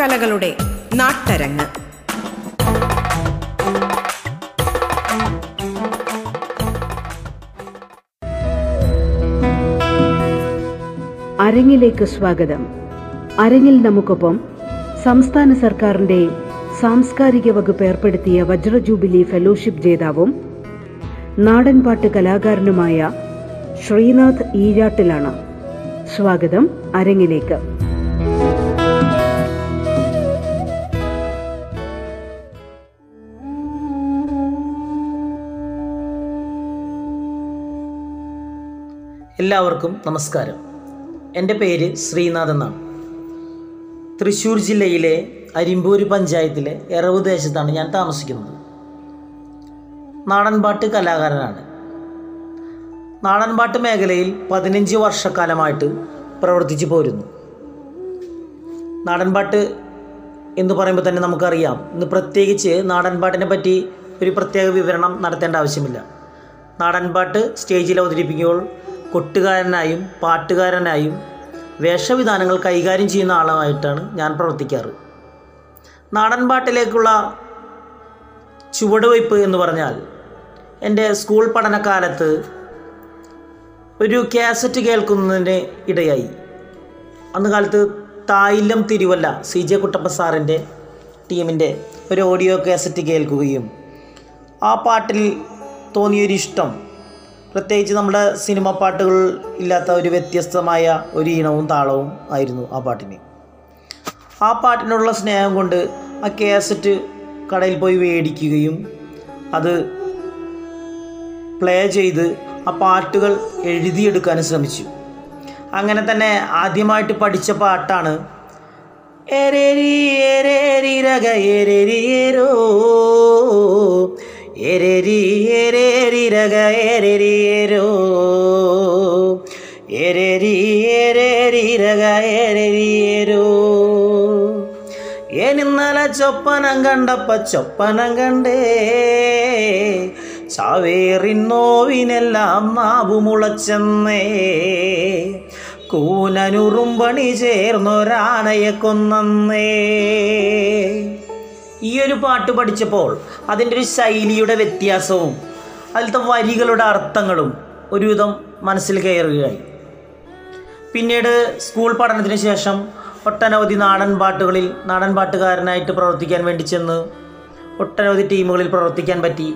കലകളുടെ നാട്ടരങ്ങ്. അരങ്ങിലേക്ക് സ്വാഗതം. അരങ്ങിൽ നമുക്കൊപ്പം സംസ്ഥാന സർക്കാരിന്റെ സാംസ്കാരിക വകുപ്പ് ഏർപ്പെടുത്തിയ വജ്രജൂബിലി ഫെലോഷിപ്പ് ജേതാവും നാടൻപാട്ട് കലാകാരനുമായ ശ്രീനാഥ് ഈരാട്ടിലാണ് സ്വാഗതം അരങ്ങിലേക്ക്. എല്ലാവർക്കും നമസ്കാരം. എന്റെ പേര് ശ്രീനാഥ് എന്നാണ്. തൃശ്ശൂർ ജില്ലയിലെ അരിമ്പൂര് പഞ്ചായത്തിലെ എറവ് ദേശത്താണ് ഞാൻ താമസിക്കുന്നത്. നാടൻപാട്ട് കലാകാരനാണ്. നാടൻപാട്ട് മേഖലയിൽ പതിനഞ്ച് വർഷക്കാലമായിട്ട് പ്രവർത്തിച്ചു പോരുന്നു. നാടൻപാട്ട് എന്ന് പറയുമ്പോൾ തന്നെ നമുക്കറിയാം ഇന്ന് പ്രത്യേകിച്ച് നാടൻപാട്ടിനെ പറ്റി ഒരു പ്രത്യേക വിവരണം നടത്തേണ്ട ആവശ്യമില്ല. നാടൻപാട്ട് സ്റ്റേജിൽ അവതരിപ്പിക്കുമ്പോൾ കൊട്ടുകാരനായും പാട്ടുകാരനായും വേഷവിധാനങ്ങൾ കൈകാര്യം ചെയ്യുന്ന ആളുമായിട്ടാണ് ഞാൻ പ്രവർത്തിക്കാറ്. നാടൻപാട്ടിലേക്കുള്ള ചുവടുവയ്പ് എന്ന് പറഞ്ഞാൽ എന്റെ സ്കൂൾ പഠനകാലത്ത് ഒരു കാസറ്റ് കേൾക്കുന്നതിന് ഇടയായി. അന്ന് കാലത്ത് തായില്ലം തിരുവല്ല സി ജെ കുട്ടപ്പ സാറിന്റെ ടീമിന്റെ ഒരു ഓഡിയോ കാസറ്റ് കേൾക്കുകയും ആ പാട്ടിൽ തോന്നിയൊരു ഇഷ്ടം പ്രത്യേകിച്ച് നമ്മുടെ സിനിമ പാട്ടുകൾ ഇല്ലാത്ത ഒരു വ്യത്യസ്തമായ ഒരു ഈണവും താളവും ആയിരുന്നു ആ പാട്ടിന്. ആ പാട്ടിനുള്ള സ്നേഹം കൊണ്ട് ആ കേസറ്റ് കടയിൽ പോയി മേടിക്കുകയും അത് പ്ലേ ചെയ്ത് ആ പാട്ടുകൾ എഴുതിയെടുക്കാനും ശ്രമിച്ചു. അങ്ങനെ തന്നെ ആദ്യമായിട്ട് പഠിച്ച പാട്ടാണ് എരേരി എരേരി രഗ എരേരി എരോ എരേരി എരേരി രഗ എരേരി എരരിയരരിരക എരേരി എരേരി രഗ ഏനിന്നലെ ചൊപ്പനം കണ്ടപ്പ ചൊപ്പനം കണ്ടേ. ചാവേറിൻ നോവിനെല്ലാം നാവു മുളച്ചെന്നേ. കൂനനുറുമ്പണി ചേർന്നൊരാണയെ കൊന്നേ ഈ ഒരു പാട്ട് പഠിച്ചപ്പോൾ അതിന്റെ ഒരു ശൈലിയുടെ വ്യത്യാസവും അതിലത്തെ വരികളുടെ അർത്ഥങ്ങളും ഒരുവിധം മനസ്സിൽ കയറുകയായി. പിന്നീട് സ്കൂൾ പഠനത്തിന് ശേഷം ഒട്ടനവധി നാടൻ പാട്ടുകളിൽ നാടൻ പാട്ടുകാരനായിട്ട് പ്രവർത്തിക്കാൻ വേണ്ടി ചെന്ന് ഒട്ടനവധി ടീമുകളിൽ പ്രവർത്തിക്കാൻ പറ്റി.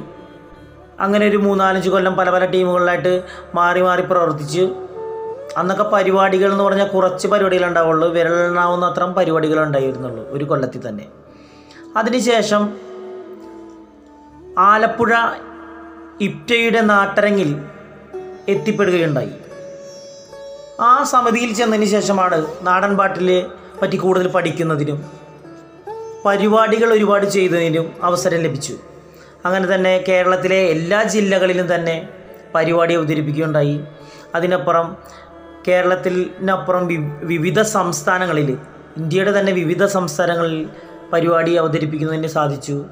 അങ്ങനെ ഒരു മൂന്നാലഞ്ച് കൊല്ലം പല പല ടീമുകളിലായിട്ട് മാറി മാറി പ്രവർത്തിച്ച് അന്നൊക്കെ പരിപാടികൾ എന്ന് പറഞ്ഞാൽ കുറച്ച് പരിപാടികൾ ഉണ്ടാവുള്ളൂ. വിരലെണ്ണാവുന്ന അത്രയും പരിപാടികൾ ഉണ്ടായിരുന്നുള്ളൂ ഒരു കൊല്ലത്തിൽ തന്നെ. അതിനുശേഷം ആലപ്പുഴ ഇപ്റ്റയുടെ നാട്ടരങ്ങിൽ എത്തിപ്പെടുകയുണ്ടായി. ആ സമിതിയിൽ ചെന്നതിന് ശേഷമാണ് നാടൻ പാട്ടിലെ പറ്റി കൂടുതൽ പഠിക്കുന്നതിനും പരിപാടികൾ ഒരുപാട് ചെയ്തതിനും അവസരം ലഭിച്ചു. അങ്ങനെ തന്നെ കേരളത്തിലെ എല്ലാ ജില്ലകളിലും തന്നെ പരിപാടി അവതരിപ്പിക്കുകയുണ്ടായി. അതിനപ്പുറം കേരളത്തിനപ്പുറം വിവിധ സംസ്ഥാനങ്ങളിൽ ഇന്ത്യയുടെ തന്നെ വിവിധ സംസ്ഥാനങ്ങളിൽ പരിപാടി അവതരിപ്പിക്കുന്നതിന് സാധിച്ചു.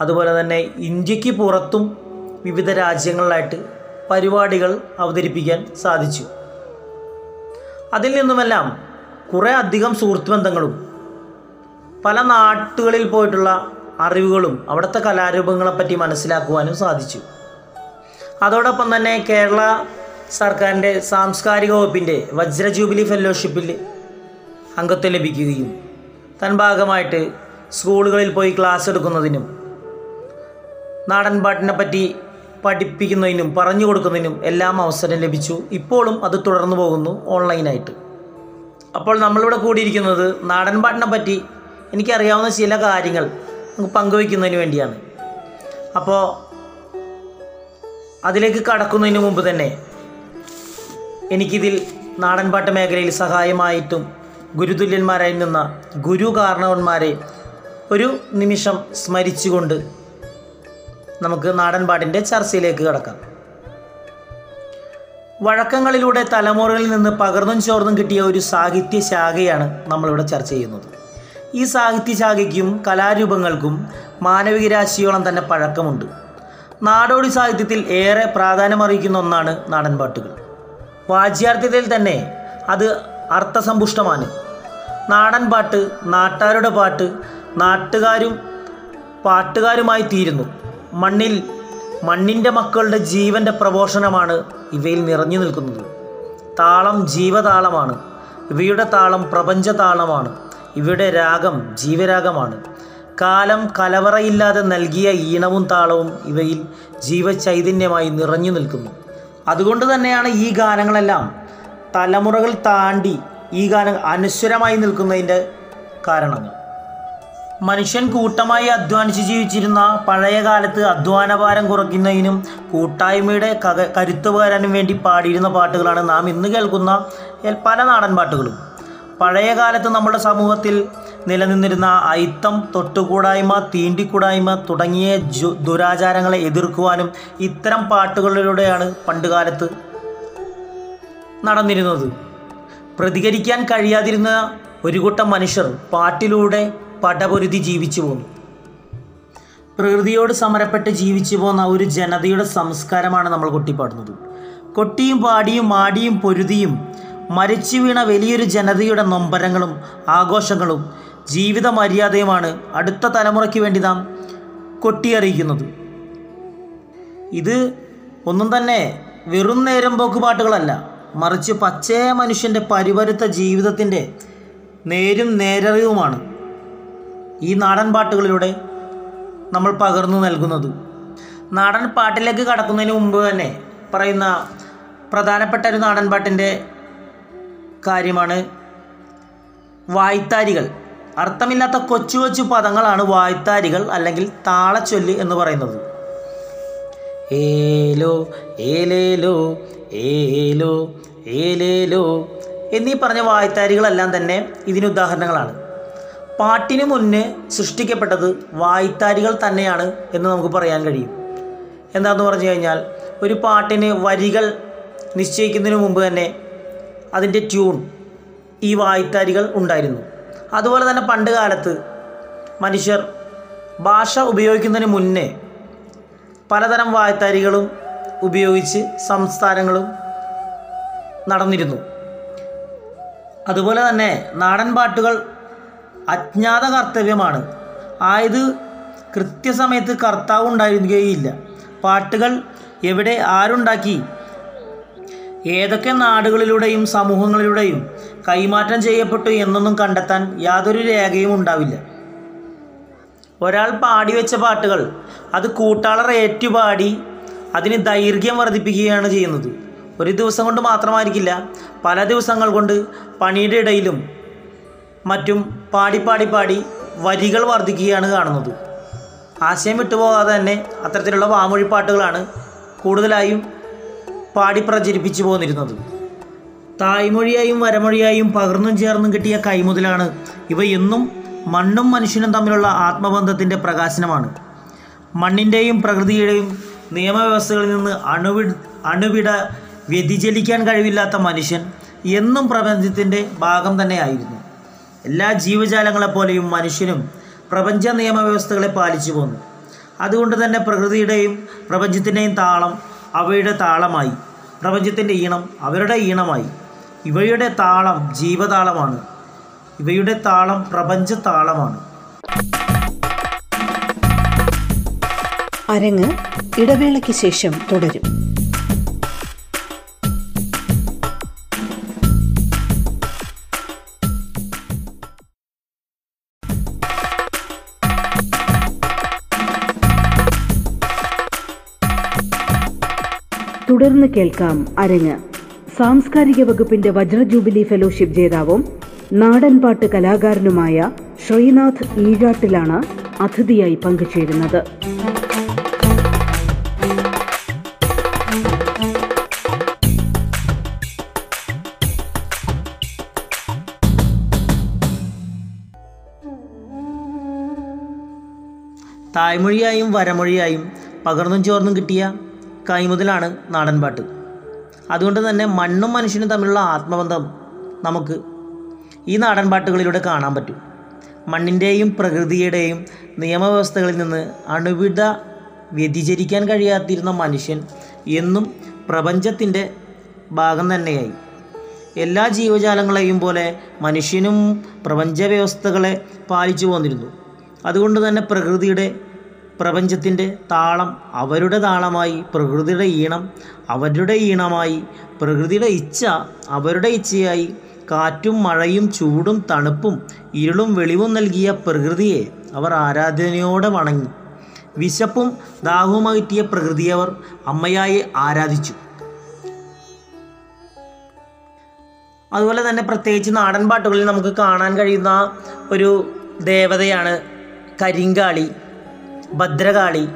അതുപോലെ തന്നെ ഇന്ത്യയ്ക്ക് പുറത്തും വിവിധ രാജ്യങ്ങളിലായിട്ട് പരിപാടികൾ അവതരിപ്പിക്കാൻ സാധിച്ചു. അതിൽ നിന്നുമെല്ലാം കുറേ അധികം സുഹൃത്ത് ബന്ധങ്ങളും പല നാട്ടുകളിൽ പോയിട്ടുള്ള അറിവുകളും അവിടുത്തെ കലാരൂപങ്ങളെപ്പറ്റി മനസ്സിലാക്കുവാനും സാധിച്ചു. അതോടൊപ്പം തന്നെ കേരള സർക്കാരിന്റെ സാംസ്കാരിക വകുപ്പിന്റെ വജ്ര ജൂബിലി ഫെലോഷിപ്പിൽ അംഗത്വം ലഭിക്കുകയും തൻ ഭാഗമായിട്ട് സ്കൂളുകളിൽ പോയി ക്ലാസ് എടുക്കുന്നതിനും നാടൻ പാട്ടിനെ പറ്റി പഠിപ്പിക്കുന്നതിനും പറഞ്ഞു കൊടുക്കുന്നതിനും എല്ലാം അവസരം ലഭിച്ചു. ഇപ്പോഴും അത് തുടർന്നു പോകുന്നു ഓൺലൈനായിട്ട്. അപ്പോൾ നമ്മളിവിടെ കൂടിയിരിക്കുന്നത് നാടൻ പാട്ടിനെ പറ്റി എനിക്കറിയാവുന്ന ചില കാര്യങ്ങൾ നമുക്ക് പങ്കുവയ്ക്കുന്നതിന് വേണ്ടിയാണ്. അപ്പോൾ അതിലേക്ക് കടക്കുന്നതിന് മുമ്പ് തന്നെ എനിക്കിതിൽ നാടൻപാട്ട് മേഖലയിൽ സഹായമായിട്ടും ഗുരുതുല്യന്മാരായി നിന്ന ഗുരു കാരണവന്മാരെ ഒരു നിമിഷം സ്മരിച്ചുകൊണ്ട് നമുക്ക് നാടൻ പാട്ടിന്റെ ചർച്ചയിലേക്ക് കടക്കാം. വഴക്കങ്ങളിലൂടെ തലമുറകളിൽ നിന്ന് പകർന്നും ചോർന്നും കിട്ടിയ ഒരു സാഹിത്യ ശാഖയാണ് നമ്മളിവിടെ ചർച്ച ചെയ്യുന്നത്. ഈ സാഹിത്യ ശാഖയ്ക്കും കലാരൂപങ്ങൾക്കും മാനവിക രാശിയോളം തന്നെ പഴക്കമുണ്ട്. നാടോടി സാഹിത്യത്തിൽ ഏറെ പ്രാധാന്യമറിയിക്കുന്ന ഒന്നാണ് നാടൻപാട്ടുകൾ വാച്യാർത്ഥ്യത്തിൽ തന്നെ അത് അർത്ഥസമ്പുഷ്ടമാണ്. നാടൻപാട്ട് നാട്ടാരുടെ പാട്ട് നാട്ടുകാരും പാട്ടുകാരുമായി തീരുന്നു. മണ്ണിൽ മണ്ണിന്റെ മക്കളുടെ ജീവന്റെ പ്രപോഷണമാണ് ഇവയിൽ നിറഞ്ഞു നിൽക്കുന്നത്. താളം ജീവതാളമാണ്. ഇവയുടെ താളം പ്രപഞ്ചതാളമാണ്. ഇവയുടെ രാഗം ജീവരാഗമാണ്. കാലം കലവറയില്ലാതെ നൽകിയ ഈണവും താളവും ഇവയിൽ ജീവചൈതന്യമായി നിറഞ്ഞു നിൽക്കുന്നു. അതുകൊണ്ട് തന്നെയാണ് ഈ ഗാനങ്ങളെല്ലാം തലമുറകൾ താണ്ടി ഈ ഗാനം അനശ്വരമായി നിൽക്കുന്നതിന്റെ കാരണങ്ങൾ. മനുഷ്യൻ കൂട്ടമായി അധ്വാനിച്ച് ജീവിച്ചിരുന്ന പഴയ കാലത്ത് അധ്വാനഭാരം കുറയ്ക്കുന്നതിനും കൂട്ടായ്മയുടെ കക കരുത്ത് പകരാനും വേണ്ടി പാടിയിരുന്ന പാട്ടുകളാണ് നാം ഇന്ന് കേൾക്കുന്ന പല നാടൻ പാട്ടുകളും. പഴയ കാലത്ത് നമ്മുടെ സമൂഹത്തിൽ നിലനിന്നിരുന്ന അയിത്തം തൊട്ടുകൂടായ്മ തീണ്ടിക്കൂടായ്മ തുടങ്ങിയ ദുരാചാരങ്ങളെ എതിർക്കുവാനും ഇത്തരം പാട്ടുകളിലൂടെയാണ് പണ്ടുകാലത്ത് നടന്നിരുന്നത്. പ്രതികരിക്കാൻ കഴിയാതിരുന്ന ഒരു കൂട്ടം മനുഷ്യർ പാട്ടിലൂടെ പടപൊരുതി ജീവിച്ചു പോന്നു. പ്രകൃതിയോട് സമരപ്പെട്ട് ജീവിച്ചു പോന്ന ഒരു ജനതയുടെ സംസ്കാരമാണ് നമ്മൾ കൊട്ടിപ്പാടുന്നത്. കൊട്ടിയും പാടിയും മാടിയും പൊരുതിയും മരിച്ചു വീണ വലിയൊരു ജനതയുടെ നൊമ്പരങ്ങളും ആഘോഷങ്ങളും ജീവിത മര്യാദയുമാണ് അടുത്ത തലമുറയ്ക്ക് വേണ്ടി നാം കൊട്ടിയറിയിക്കുന്നത്. ഇത് ഒന്നും തന്നെ വെറും നേരം പോക്ക് പാട്ടുകളല്ല മറിച്ച് പച്ചയ മനുഷ്യന്റെ പരിവരുത്ത ജീവിതത്തിന്റെ നേരും നേരറിവുമാണ്. ഈ നാടൻ പാട്ടുകളിലൂടെ നമ്മൾ പകർന്നു നൽകുന്നത്. നാടൻ പാട്ടിലേക്ക് കടക്കുന്നതിന് മുമ്പ് തന്നെ പറയുന്ന പ്രധാനപ്പെട്ട ഒരു നാടൻ പാട്ടിന്റെ കാര്യമാണ് വായ്ത്താരികൾ. അർത്ഥമില്ലാത്ത കൊച്ചു കൊച്ചു പദങ്ങളാണ് വായ്ത്താരികൾ അല്ലെങ്കിൽ താളച്ചൊല്ല് എന്ന് പറയുന്നത്. ഏലോ ഏലേലോ ഏലോ ഏലേലോ എന്നീ പറഞ്ഞ വായ്ത്താരികളെല്ലാം തന്നെ ഇതിന് ഉദാഹരണങ്ങളാണ്. പാട്ടിന് മുന്നേ സൃഷ്ടിക്കപ്പെട്ടത് വായ്ത്താരികൾ തന്നെയാണ് എന്ന് നമുക്ക് പറയാൻ കഴിയും. എന്താണെന്ന് പറഞ്ഞു കഴിഞ്ഞാൽ ഒരു പാട്ടിന് വരികൾ നിശ്ചയിക്കുന്നതിന് മുമ്പ് തന്നെ അതിന്റെ ട്യൂൺ ഈ വായ്ത്താരികൾ ഉണ്ടായിരുന്നു. അതുപോലെ തന്നെ പണ്ട് കാലത്ത് മനുഷ്യർ ഭാഷ ഉപയോഗിക്കുന്നതിന് മുന്നേ പലതരം വായ്ത്താരികളും ഉപയോഗിച്ച് സംസ്ഥാനങ്ങളും നടന്നിരുന്നു. അതുപോലെ തന്നെ നാടൻ പാട്ടുകൾ അജ്ഞാത കർത്തവ്യമാണ് ആയത് കൃത്യസമയത്ത് കർത്താവ് ഉണ്ടായിരിക്കുകയില്ല പാട്ടുകൾ എവിടെ ആരുണ്ടാക്കി? ഏതൊക്കെ നാടുകളിലൂടെയും സമൂഹങ്ങളിലൂടെയും കൈമാറ്റം ചെയ്യപ്പെട്ടു എന്നൊന്നും കണ്ടെത്താൻ യാതൊരു രേഖയും ഉണ്ടാവില്ല. ഒരാൾ പാടി വെച്ച പാട്ടുകൾ അത് കൂട്ടാളർ ഏറ്റുപാടി അതിന് ദൈർഘ്യം വർദ്ധിപ്പിക്കുകയാണ് ചെയ്യുന്നത്. ഒരു ദിവസം കൊണ്ട് മാത്രമായിരിക്കില്ല പല ദിവസങ്ങൾ കൊണ്ട് പണിയുടെ ഇടയിലും മറ്റും പാടി പാടി പാടി വരികൾ വർദ്ധിക്കുകയാണ് കാണുന്നത്. ആശയം വിട്ടുപോകാതെ തന്നെ അത്തരത്തിലുള്ള വാമൊഴി പാട്ടുകളാണ് കൂടുതലായും പാടി പ്രചരിപ്പിച്ചു പോന്നിരുന്നത്. തായ്മൊഴിയായും വരമൊഴിയായും പകർന്നും ചേർന്നും കിട്ടിയ കൈമുതലാണ് ഇവ എന്നും മണ്ണും മനുഷ്യനും തമ്മിലുള്ള ആത്മബന്ധത്തിന്റെ പ്രകാശനമാണ്. മണ്ണിന്റെയും പ്രകൃതിയുടെയും നിയമവ്യവസ്ഥകളിൽ നിന്ന് അണുവി അണുവിട വ്യതിചലിക്കാൻ കഴിവില്ലാത്ത മനുഷ്യൻ എന്നും പ്രപഞ്ചത്തിന്റെ ഭാഗം തന്നെയായിരുന്നു എല്ലാ ജീവജാലങ്ങളെപ്പോലെയും മനുഷ്യനും പ്രപഞ്ച നിയമവ്യവസ്ഥകളെ പാലിച്ചു പോന്നു. അതുകൊണ്ട് തന്നെ പ്രകൃതിയുടെയും പ്രപഞ്ചത്തിന്റെയും താളം അവയുടെ താളമായി. പ്രപഞ്ചത്തിന്റെ ഈണം അവരുടെ ഈണമായി. ഇവയുടെ താളം ജീവതാളമാണ്. ഇവയുടെ താളം പ്രപഞ്ച താളമാണ് അരങ്ങ് ഇടവേളയ്ക്ക് ശേഷം തുടരും. തുടർന്ന് കേൾക്കാം അരങ്ങ്. സാംസ്കാരിക വകുപ്പിന്റെ വജ്ര ജൂബിലി ഫെലോഷിപ്പ് ജേതാവും നാടൻപാട്ട് കലാകാരനുമായ ശ്രീനാഥ് ഈഴാട്ടിലാണ് അതിഥിയായി പങ്കുചേരുന്നത്. തായ്മൊഴിയായും വരമൊഴിയായും പകർന്നും ചോർന്നും കിട്ടിയ കൈമുതലാണ് നാടൻപാട്ട്. അതുകൊണ്ട് തന്നെ മണ്ണും മനുഷ്യനും തമ്മിലുള്ള ആത്മബന്ധം നമുക്ക് ഈ നാടൻപാട്ടുകളിലൂടെ കാണാൻ പറ്റും. മണ്ണിന്റെയും പ്രകൃതിയുടെയും നിയമവ്യവസ്ഥകളിൽ നിന്ന് അണുവിട വ്യതിചരിക്കാൻ കഴിയാതിരുന്ന മനുഷ്യൻ എന്നും പ്രപഞ്ചത്തിന്റെ ഭാഗം തന്നെയായി. എല്ലാ ജീവജാലങ്ങളെയും പോലെ മനുഷ്യനും പ്രപഞ്ച വ്യവസ്ഥകളെ പാലിച്ചു പോന്നിരുന്നു. അതുകൊണ്ട് തന്നെ പ്രകൃതിയുടെ പ്രപഞ്ചത്തിന്റെ താളം അവരുടെ താളമായി പ്രകൃതിയുടെ ഈണം അവരുടെ ഈണമായി പ്രകൃതിയുടെ ഇച്ഛ അവരുടെ ഇച്ഛയായി. കാറ്റും മഴയും ചൂടും തണുപ്പും ഇരുളും വെളിവും നൽകിയ പ്രകൃതിയെ അവർ ആരാധനയോടെ വണങ്ങി. വിശപ്പും ദാഹവും അകറ്റിയ പ്രകൃതിയെ അവർ അമ്മയായി ആരാധിച്ചു. അതുപോലെ തന്നെ പ്രത്യേകിച്ച് നാടൻ പാട്ടുകളിൽ നമുക്ക് കാണാൻ കഴിയുന്ന ഒരു ദേവതയാണ് കരിങ്കാളി. ഭദ്രകാളി.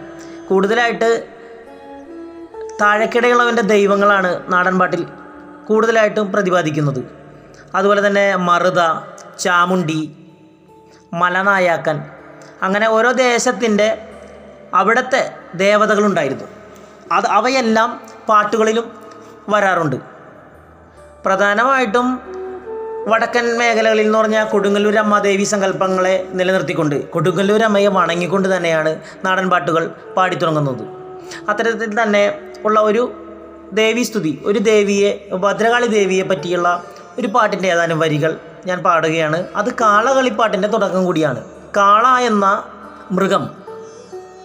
കൂടുതലായിട്ട് താഴെക്കിടയുള്ളവന്റെ ദൈവങ്ങളാണ് നാടൻപാട്ടിൽ കൂടുതലായിട്ടും പ്രതിപാദിക്കുന്നത്. അതുപോലെ തന്നെ മറുത ചാമുണ്ടി മലനായാക്കൻ അങ്ങനെ ഓരോ ദേശത്തിന്റെ അവിടുത്തെ ദേവതകളുണ്ടായിരുന്നു. അത് അവയെല്ലാം പാട്ടുകളിലും വരാറുണ്ട്. പ്രധാനമായിട്ടും വടക്കൻ മേഖലകളിൽ എന്ന് പറഞ്ഞാൽ കൊടുങ്ങല്ലൂർ അമ്മാദേവി സങ്കല്പങ്ങളെ നിലനിർത്തിക്കൊണ്ട് കൊടുങ്ങല്ലൂർ അമ്മയെ വണങ്ങിക്കൊണ്ട് തന്നെയാണ് നാടൻ പാട്ടുകൾ പാടിത്തുടങ്ങുന്നത് അത്തരത്തിൽ തന്നെ ഉള്ള ഒരു ദേവീസ്തുതി ഒരു ദേവിയെ ഭദ്രകാളി ദേവിയെ പറ്റിയുള്ള ഒരു പാട്ടിന്റെ ഏതാനും വരികൾ ഞാൻ പാടുകയാണ്. അത് കാളകളിപ്പാട്ടിന്റെ തുടക്കം കൂടിയാണ്. കാള എന്ന മൃഗം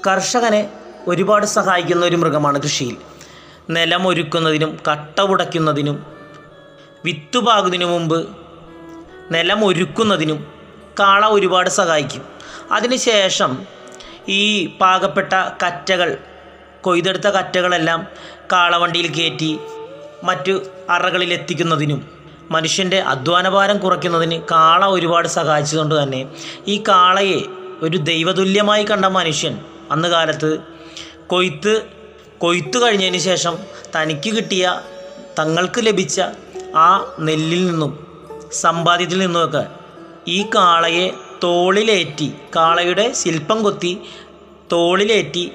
കർഷകനെ ഒരുപാട് സഹായിക്കുന്ന ഒരു മൃഗമാണ് കൃഷിയിൽ. നിലമൊരുക്കുന്നതിനും കട്ട ഉടയ്ക്കുന്നതിനും വിത്തുപാകുന്നതിനു മുമ്പ് നിലം ഒരുക്കുന്നതിനും കാള ഒരുപാട് സഹായിക്കും. അതിനുശേഷം ഈ പാകപ്പെട്ട കറ്റകൾ കൊയ്തെടുത്ത കറ്റകളെല്ലാം കാളവണ്ടിയിൽ കയറ്റി മറ്റു അറകളിൽ എത്തിക്കുന്നതിനും മനുഷ്യന്റെ അധ്വാനഭാരം കുറയ്ക്കുന്നതിന് കാള ഒരുപാട് സഹായിച്ചതുകൊണ്ട് തന്നെ ഈ കാളയെ ഒരു ദൈവതുല്യമായി കണ്ട മനുഷ്യൻ അന്ന് കാലത്ത് കൊയ്ത്ത് കൊയ്ത്ത് കഴിഞ്ഞതിന് ശേഷം തനിക്ക് കിട്ടിയ തങ്ങൾക്ക് ലഭിച്ച ആ നെല്ലിൽ നിന്നും സമ്പാദ്യത്തിൽ നിന്നുമൊക്കെ ഈ കാളയെ തോളിലേറ്റി കാളയുടെ ശില്പം കൊത്തി തോളിലേറ്റി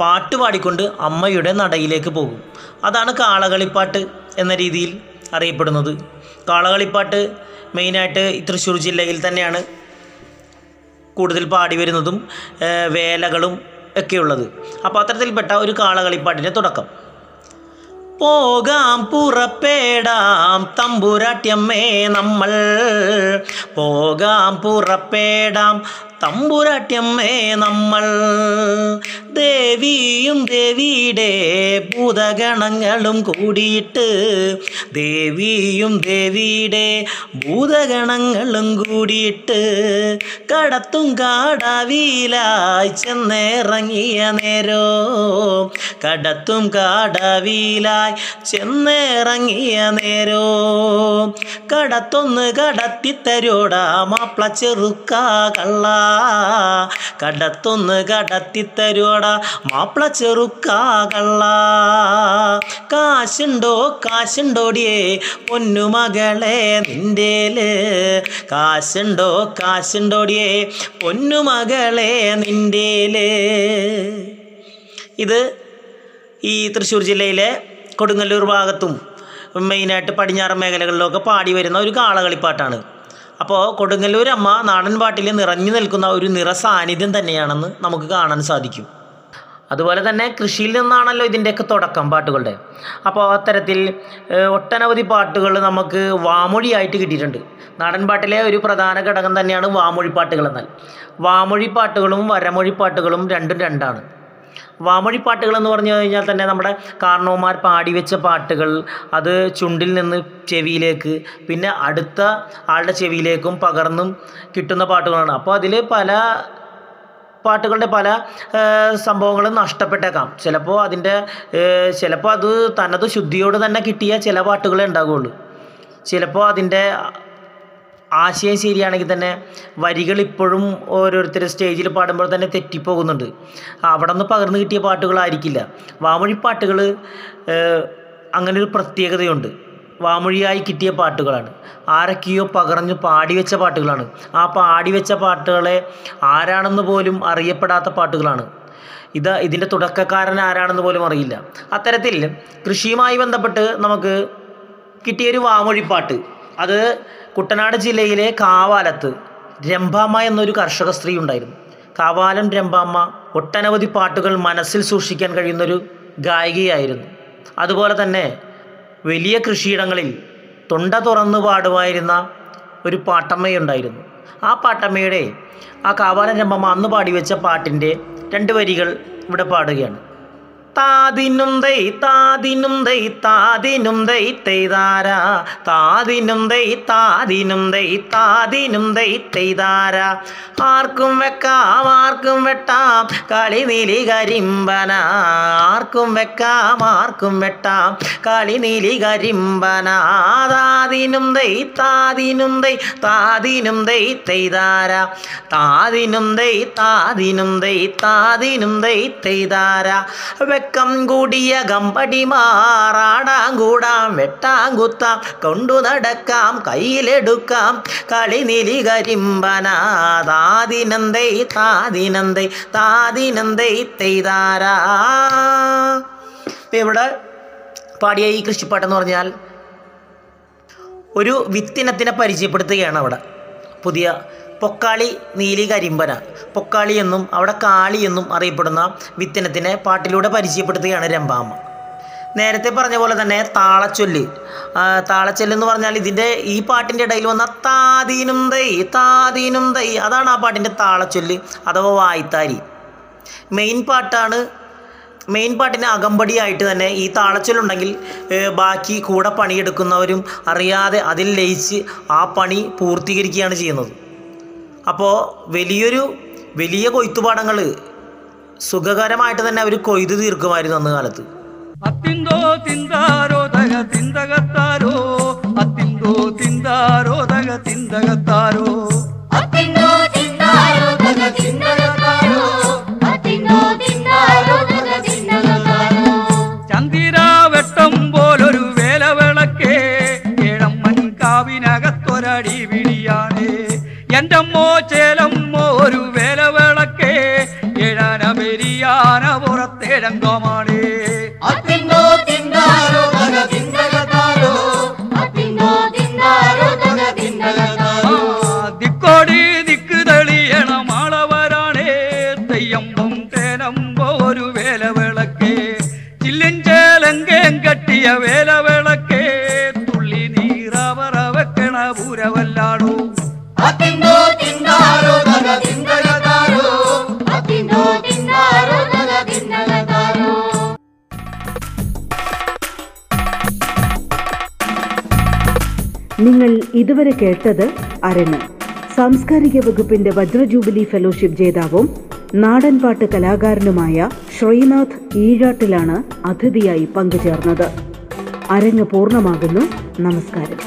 പാട്ട് പാടിക്കൊണ്ട് അമ്മയുടെ നടയിലേക്ക് പോകും. അതാണ് കാളകളിപ്പാട്ട് എന്ന രീതിയിൽ അറിയപ്പെടുന്നത്. കാളകളിപ്പാട്ട് മെയിനായിട്ട് തൃശ്ശൂർ ജില്ലയിൽ തന്നെയാണ് കൂടുതൽ പാടി വരുന്നതും വേലകളും ഒക്കെയുള്ളത് അപ്പോൾ അത്തരത്തിൽപ്പെട്ട ഒരു കാളകളിപ്പാട്ടിന്റെ തുടക്കം. പോകാം പുറപ്പെടാം തമ്പുരാട്ടിയമ്മേ നമ്മൾ. പോകാം പുറപ്പെടാം തമ്പുരാട്ടിയമ്മേ നമ്മൾ. ദേവിയും ദേവിയുടെ ഭൂതഗണങ്ങളും കൂടിയിട്ട് ദേവിയും ദേവിയുടെ ഭൂതഗണങ്ങളും കൂടിയിട്ട് കടത്തും കാടാവിയിലായി ചെന്നിറങ്ങിയ നേരോ? കടത്തും കാടാവിയിലായി ചെന്നിറങ്ങിയ നേരോ? കടത്തൊന്ന് കടത്തിത്തരോടാ മാപ്പിള ചെറുക്ക കള്ള. കടത്തൊന്ന് കടത്തിത്തരോടാ മാപ്പിള ചെറുക്കാകള്ള കാശുണ്ടോ കാശുണ്ടോടിയേ പൊന്നുമകളെ നിന്റേൽ കാശുണ്ടോ കാശുണ്ടോടിയേ പൊന്നുമകളെ നിന്റേൽ ഇത് ഈ തൃശ്ശൂർ ജില്ലയിലെ കൊടുങ്ങല്ലൂർ ഭാഗത്തും മെയിനായിട്ട് പടിഞ്ഞാറൻ മേഖലകളിലൊക്കെ പാടി വരുന്ന ഒരു കാളകളിപ്പാട്ടാണ്. അപ്പോൾ കൊടുങ്ങല്ലൂർ അമ്മ നാടൻ പാട്ടിൽ നിറഞ്ഞു നിൽക്കുന്ന ഒരു നിറ സാന്നിധ്യം തന്നെയാണെന്ന് നമുക്ക് കാണാൻ സാധിക്കും. അതുപോലെ തന്നെ കൃഷിയിൽ നിന്നാണല്ലോ ഇതിന്റെയൊക്കെ തുടക്കം പാട്ടുകളുടെ. അപ്പോൾ അത്തരത്തിൽ ഒട്ടനവധി പാട്ടുകൾ നമുക്ക് വാമൊഴിയായിട്ട് കിട്ടിയിട്ടുണ്ട്. നാടൻപാട്ടിലെ ഒരു പ്രധാന ഘടകം തന്നെയാണ് വാമൊഴി പാട്ടുകൾ എന്നാൽ. വാമൊഴി പാട്ടുകളും വരമൊഴി പാട്ടുകളും രണ്ടും രണ്ടാണ്. വാമൊഴി പാട്ടുകൾ എന്ന് പറഞ്ഞു കഴിഞ്ഞാൽ തന്നെ നമ്മുടെ കാർണവന്മാർ പാടി വെച്ച പാട്ടുകൾ അത് ചുണ്ടിൽ നിന്ന് ചെവിയിലേക്ക് പിന്നെ അടുത്ത ആളുടെ ചെവിയിലേക്കും പകർന്നും കിട്ടുന്ന പാട്ടുകളാണ്. അപ്പോൾ അതിൽ പല പാട്ടുകളുടെ പല സംഭവങ്ങളും നഷ്ടപ്പെട്ടേക്കാം. ചിലപ്പോൾ അതിന്റെ ചിലപ്പോൾ അത് തനത് ശുദ്ധിയോട് തന്നെ കിട്ടിയ ചില പാട്ടുകളേ ഉണ്ടാകുള്ളൂ ചിലപ്പോൾ അതിന്റെ ആശയം ശരിയാണെങ്കിൽ തന്നെ വരികൾ ഇപ്പോഴും ഓരോരുത്തർ സ്റ്റേജിൽ പാടുമ്പോൾ തന്നെ തെറ്റിപ്പോകുന്നുണ്ട്. അവിടെ നിന്ന് പകർന്നു കിട്ടിയ പാട്ടുകളായിരിക്കില്ല. വാമൊഴി പാട്ടുകൾ അങ്ങനെ ഒരു പ്രത്യേകതയുണ്ട്. വാമൊഴിയായി കിട്ടിയ പാട്ടുകളാണ്. ആരൊക്കെയോ പകർന്ന് പാടിവെച്ച പാട്ടുകളാണ്. ആ പാടിവെച്ച പാട്ടുകളെ ആരാണെന്ന് പോലും അറിയപ്പെടാത്ത പാട്ടുകളാണ്. ഇത് ഇതിന്റെ തുടക്കക്കാരൻ ആരാണെന്ന് പോലും അറിയില്ല. അത്തരത്തിൽ കൃഷിയുമായി ബന്ധപ്പെട്ട് നമുക്ക് കിട്ടിയൊരു വാമൊഴിപ്പാട്ട് അത് കുട്ടനാട് ജില്ലയിലെ കാവാലത്ത് രംഭാമ്മ എന്നൊരു കർഷക സ്ത്രീ ഉണ്ടായിരുന്നു. കാവാലം രംഭാമ്മ ഒട്ടനവധി പാട്ടുകൾ മനസ്സിൽ സൂക്ഷിക്കാൻ കഴിയുന്നൊരു ഗായികയായിരുന്നു. അതുപോലെ തന്നെ വലിയ കൃഷിയിടങ്ങളിൽ തൊണ്ട തുറന്നു പാടുമായിരുന്ന ഒരു പാട്ടമ്മയുണ്ടായിരുന്നു. ആ പാട്ടമ്മയുടെ ആ കാവാലൻ രമ്പമ്മ അന്ന് പാടി വെച്ച പാട്ടിന്റെ രണ്ട് വരികൾ ഇവിടെ പാടുകയാണ്. താതിനും ദൈ താതിനും ദൈ താതിനും ദൈ തെയ്താര? താതിനും ദൈ താതിനും ദൈ താതിനും ദൈ തെയ്താര? ആർക്കും വെക്കാം ആർക്കും വെട്ടാം കളി നീലി കരിമ്പന. ആർക്കും വെക്കാം ആർക്കും വെട്ടാം കളി നീലി കരിമ്പന. താതിനും ദൈ താതിനും ദൈ താതിനും ദൈ തെയ്താര? താതിനും ദൈ താതിനും ദൈ താതിനും ദൈ തെയ്താര? വെക്കം കൂടിയ കമ്പടിമാറാടാം കൂടാം വെട്ടാം കുത്താം കൊണ്ടു നടക്കാം കയ്യിലെടുക്കാം കളിനിലി കരിമ്പന താതിനന്തൈ താതിനന്തൈ തെയ്താരാ. ഇവിടെ പാടിയ ഈ കൃഷിപ്പാട്ടെന്ന് പറഞ്ഞാൽ ഒരു വിത്തിനത്തിനെ പരിചയപ്പെടുത്തുകയാണ് അവിടെ. പുതിയ പൊക്കാളി നീലി കരിമ്പന. പൊക്കാളി എന്നും അവിടെ കാളി എന്നും അറിയപ്പെടുന്ന വിത്തനത്തിനെ പാട്ടിലൂടെ പരിചയപ്പെടുത്തുകയാണ് രംഭാമ്മ നേരത്തെ പറഞ്ഞ പോലെ തന്നെ താളച്ചൊല്ല്. താളച്ചൊല്ലെന്ന് പറഞ്ഞാൽ ഇതിന്റെ ഈ പാട്ടിന്റെ ഇടയിൽ വന്ന താതീനും തൈ താതീനും തൈ അതാണ് ആ പാട്ടിന്റെ താളച്ചൊല്ല് അഥവാ വായ്ത്താരി. മെയിൻ പാട്ടാണ് മെയിൻ പാട്ടിന് അകമ്പടിയായിട്ട് തന്നെ ഈ താളച്ചൊല്ലുണ്ടെങ്കിൽ ബാക്കി കൂടെ പണിയെടുക്കുന്നവരും അറിയാതെ അതിൽ ലയിച്ച് ആ പണി പൂർത്തീകരിക്കുകയാണ് ചെയ്യുന്നത്. അപ്പോൾ വലിയൊരു വലിയ കൊയ്ത്തുപാടങ്ങൾ സുഖകരമായിട്ട് തന്നെ അവർ കൊയ്ത് തീർക്കുമായിരുന്നു അന്ന് കാലത്ത്. അത്തിന്തോ തിന്താരോ തക തിന്തകത്താരോ? അത്തിന്തോ തിന്താരോ തക തിന്തകത്താരോ? അത്തിന്നോ തിന്നാരോ തക തിന്നകത്താരോ അത്തിന്നോ തിന്നാരോ തക തിന്നകത്താരോ ചന്ദിരാവട്ടം പോലൊരു വേലവിളക്കേ ഏഴമ്മൻ കാവിനകത്തൊരടി വിളിയാണ്. എന്റെ അമ്മോ നിങ്ങൾ ഇതുവരെ കേട്ടത് അരണ്. സാംസ്കാരിക വകുപ്പിന്റെ വജ്രജൂബിലി ഫെലോഷിപ്പ് ജേതാവും നാടൻപാട്ട് കലാകാരനുമായ ശ്രീനാഥ് ഈഴാട്ടിലാണ് അതിഥിയായി പങ്കുചേർന്നത്. അരങ്ങ് പൂർണമാകുന്നു. നമസ്കാരം.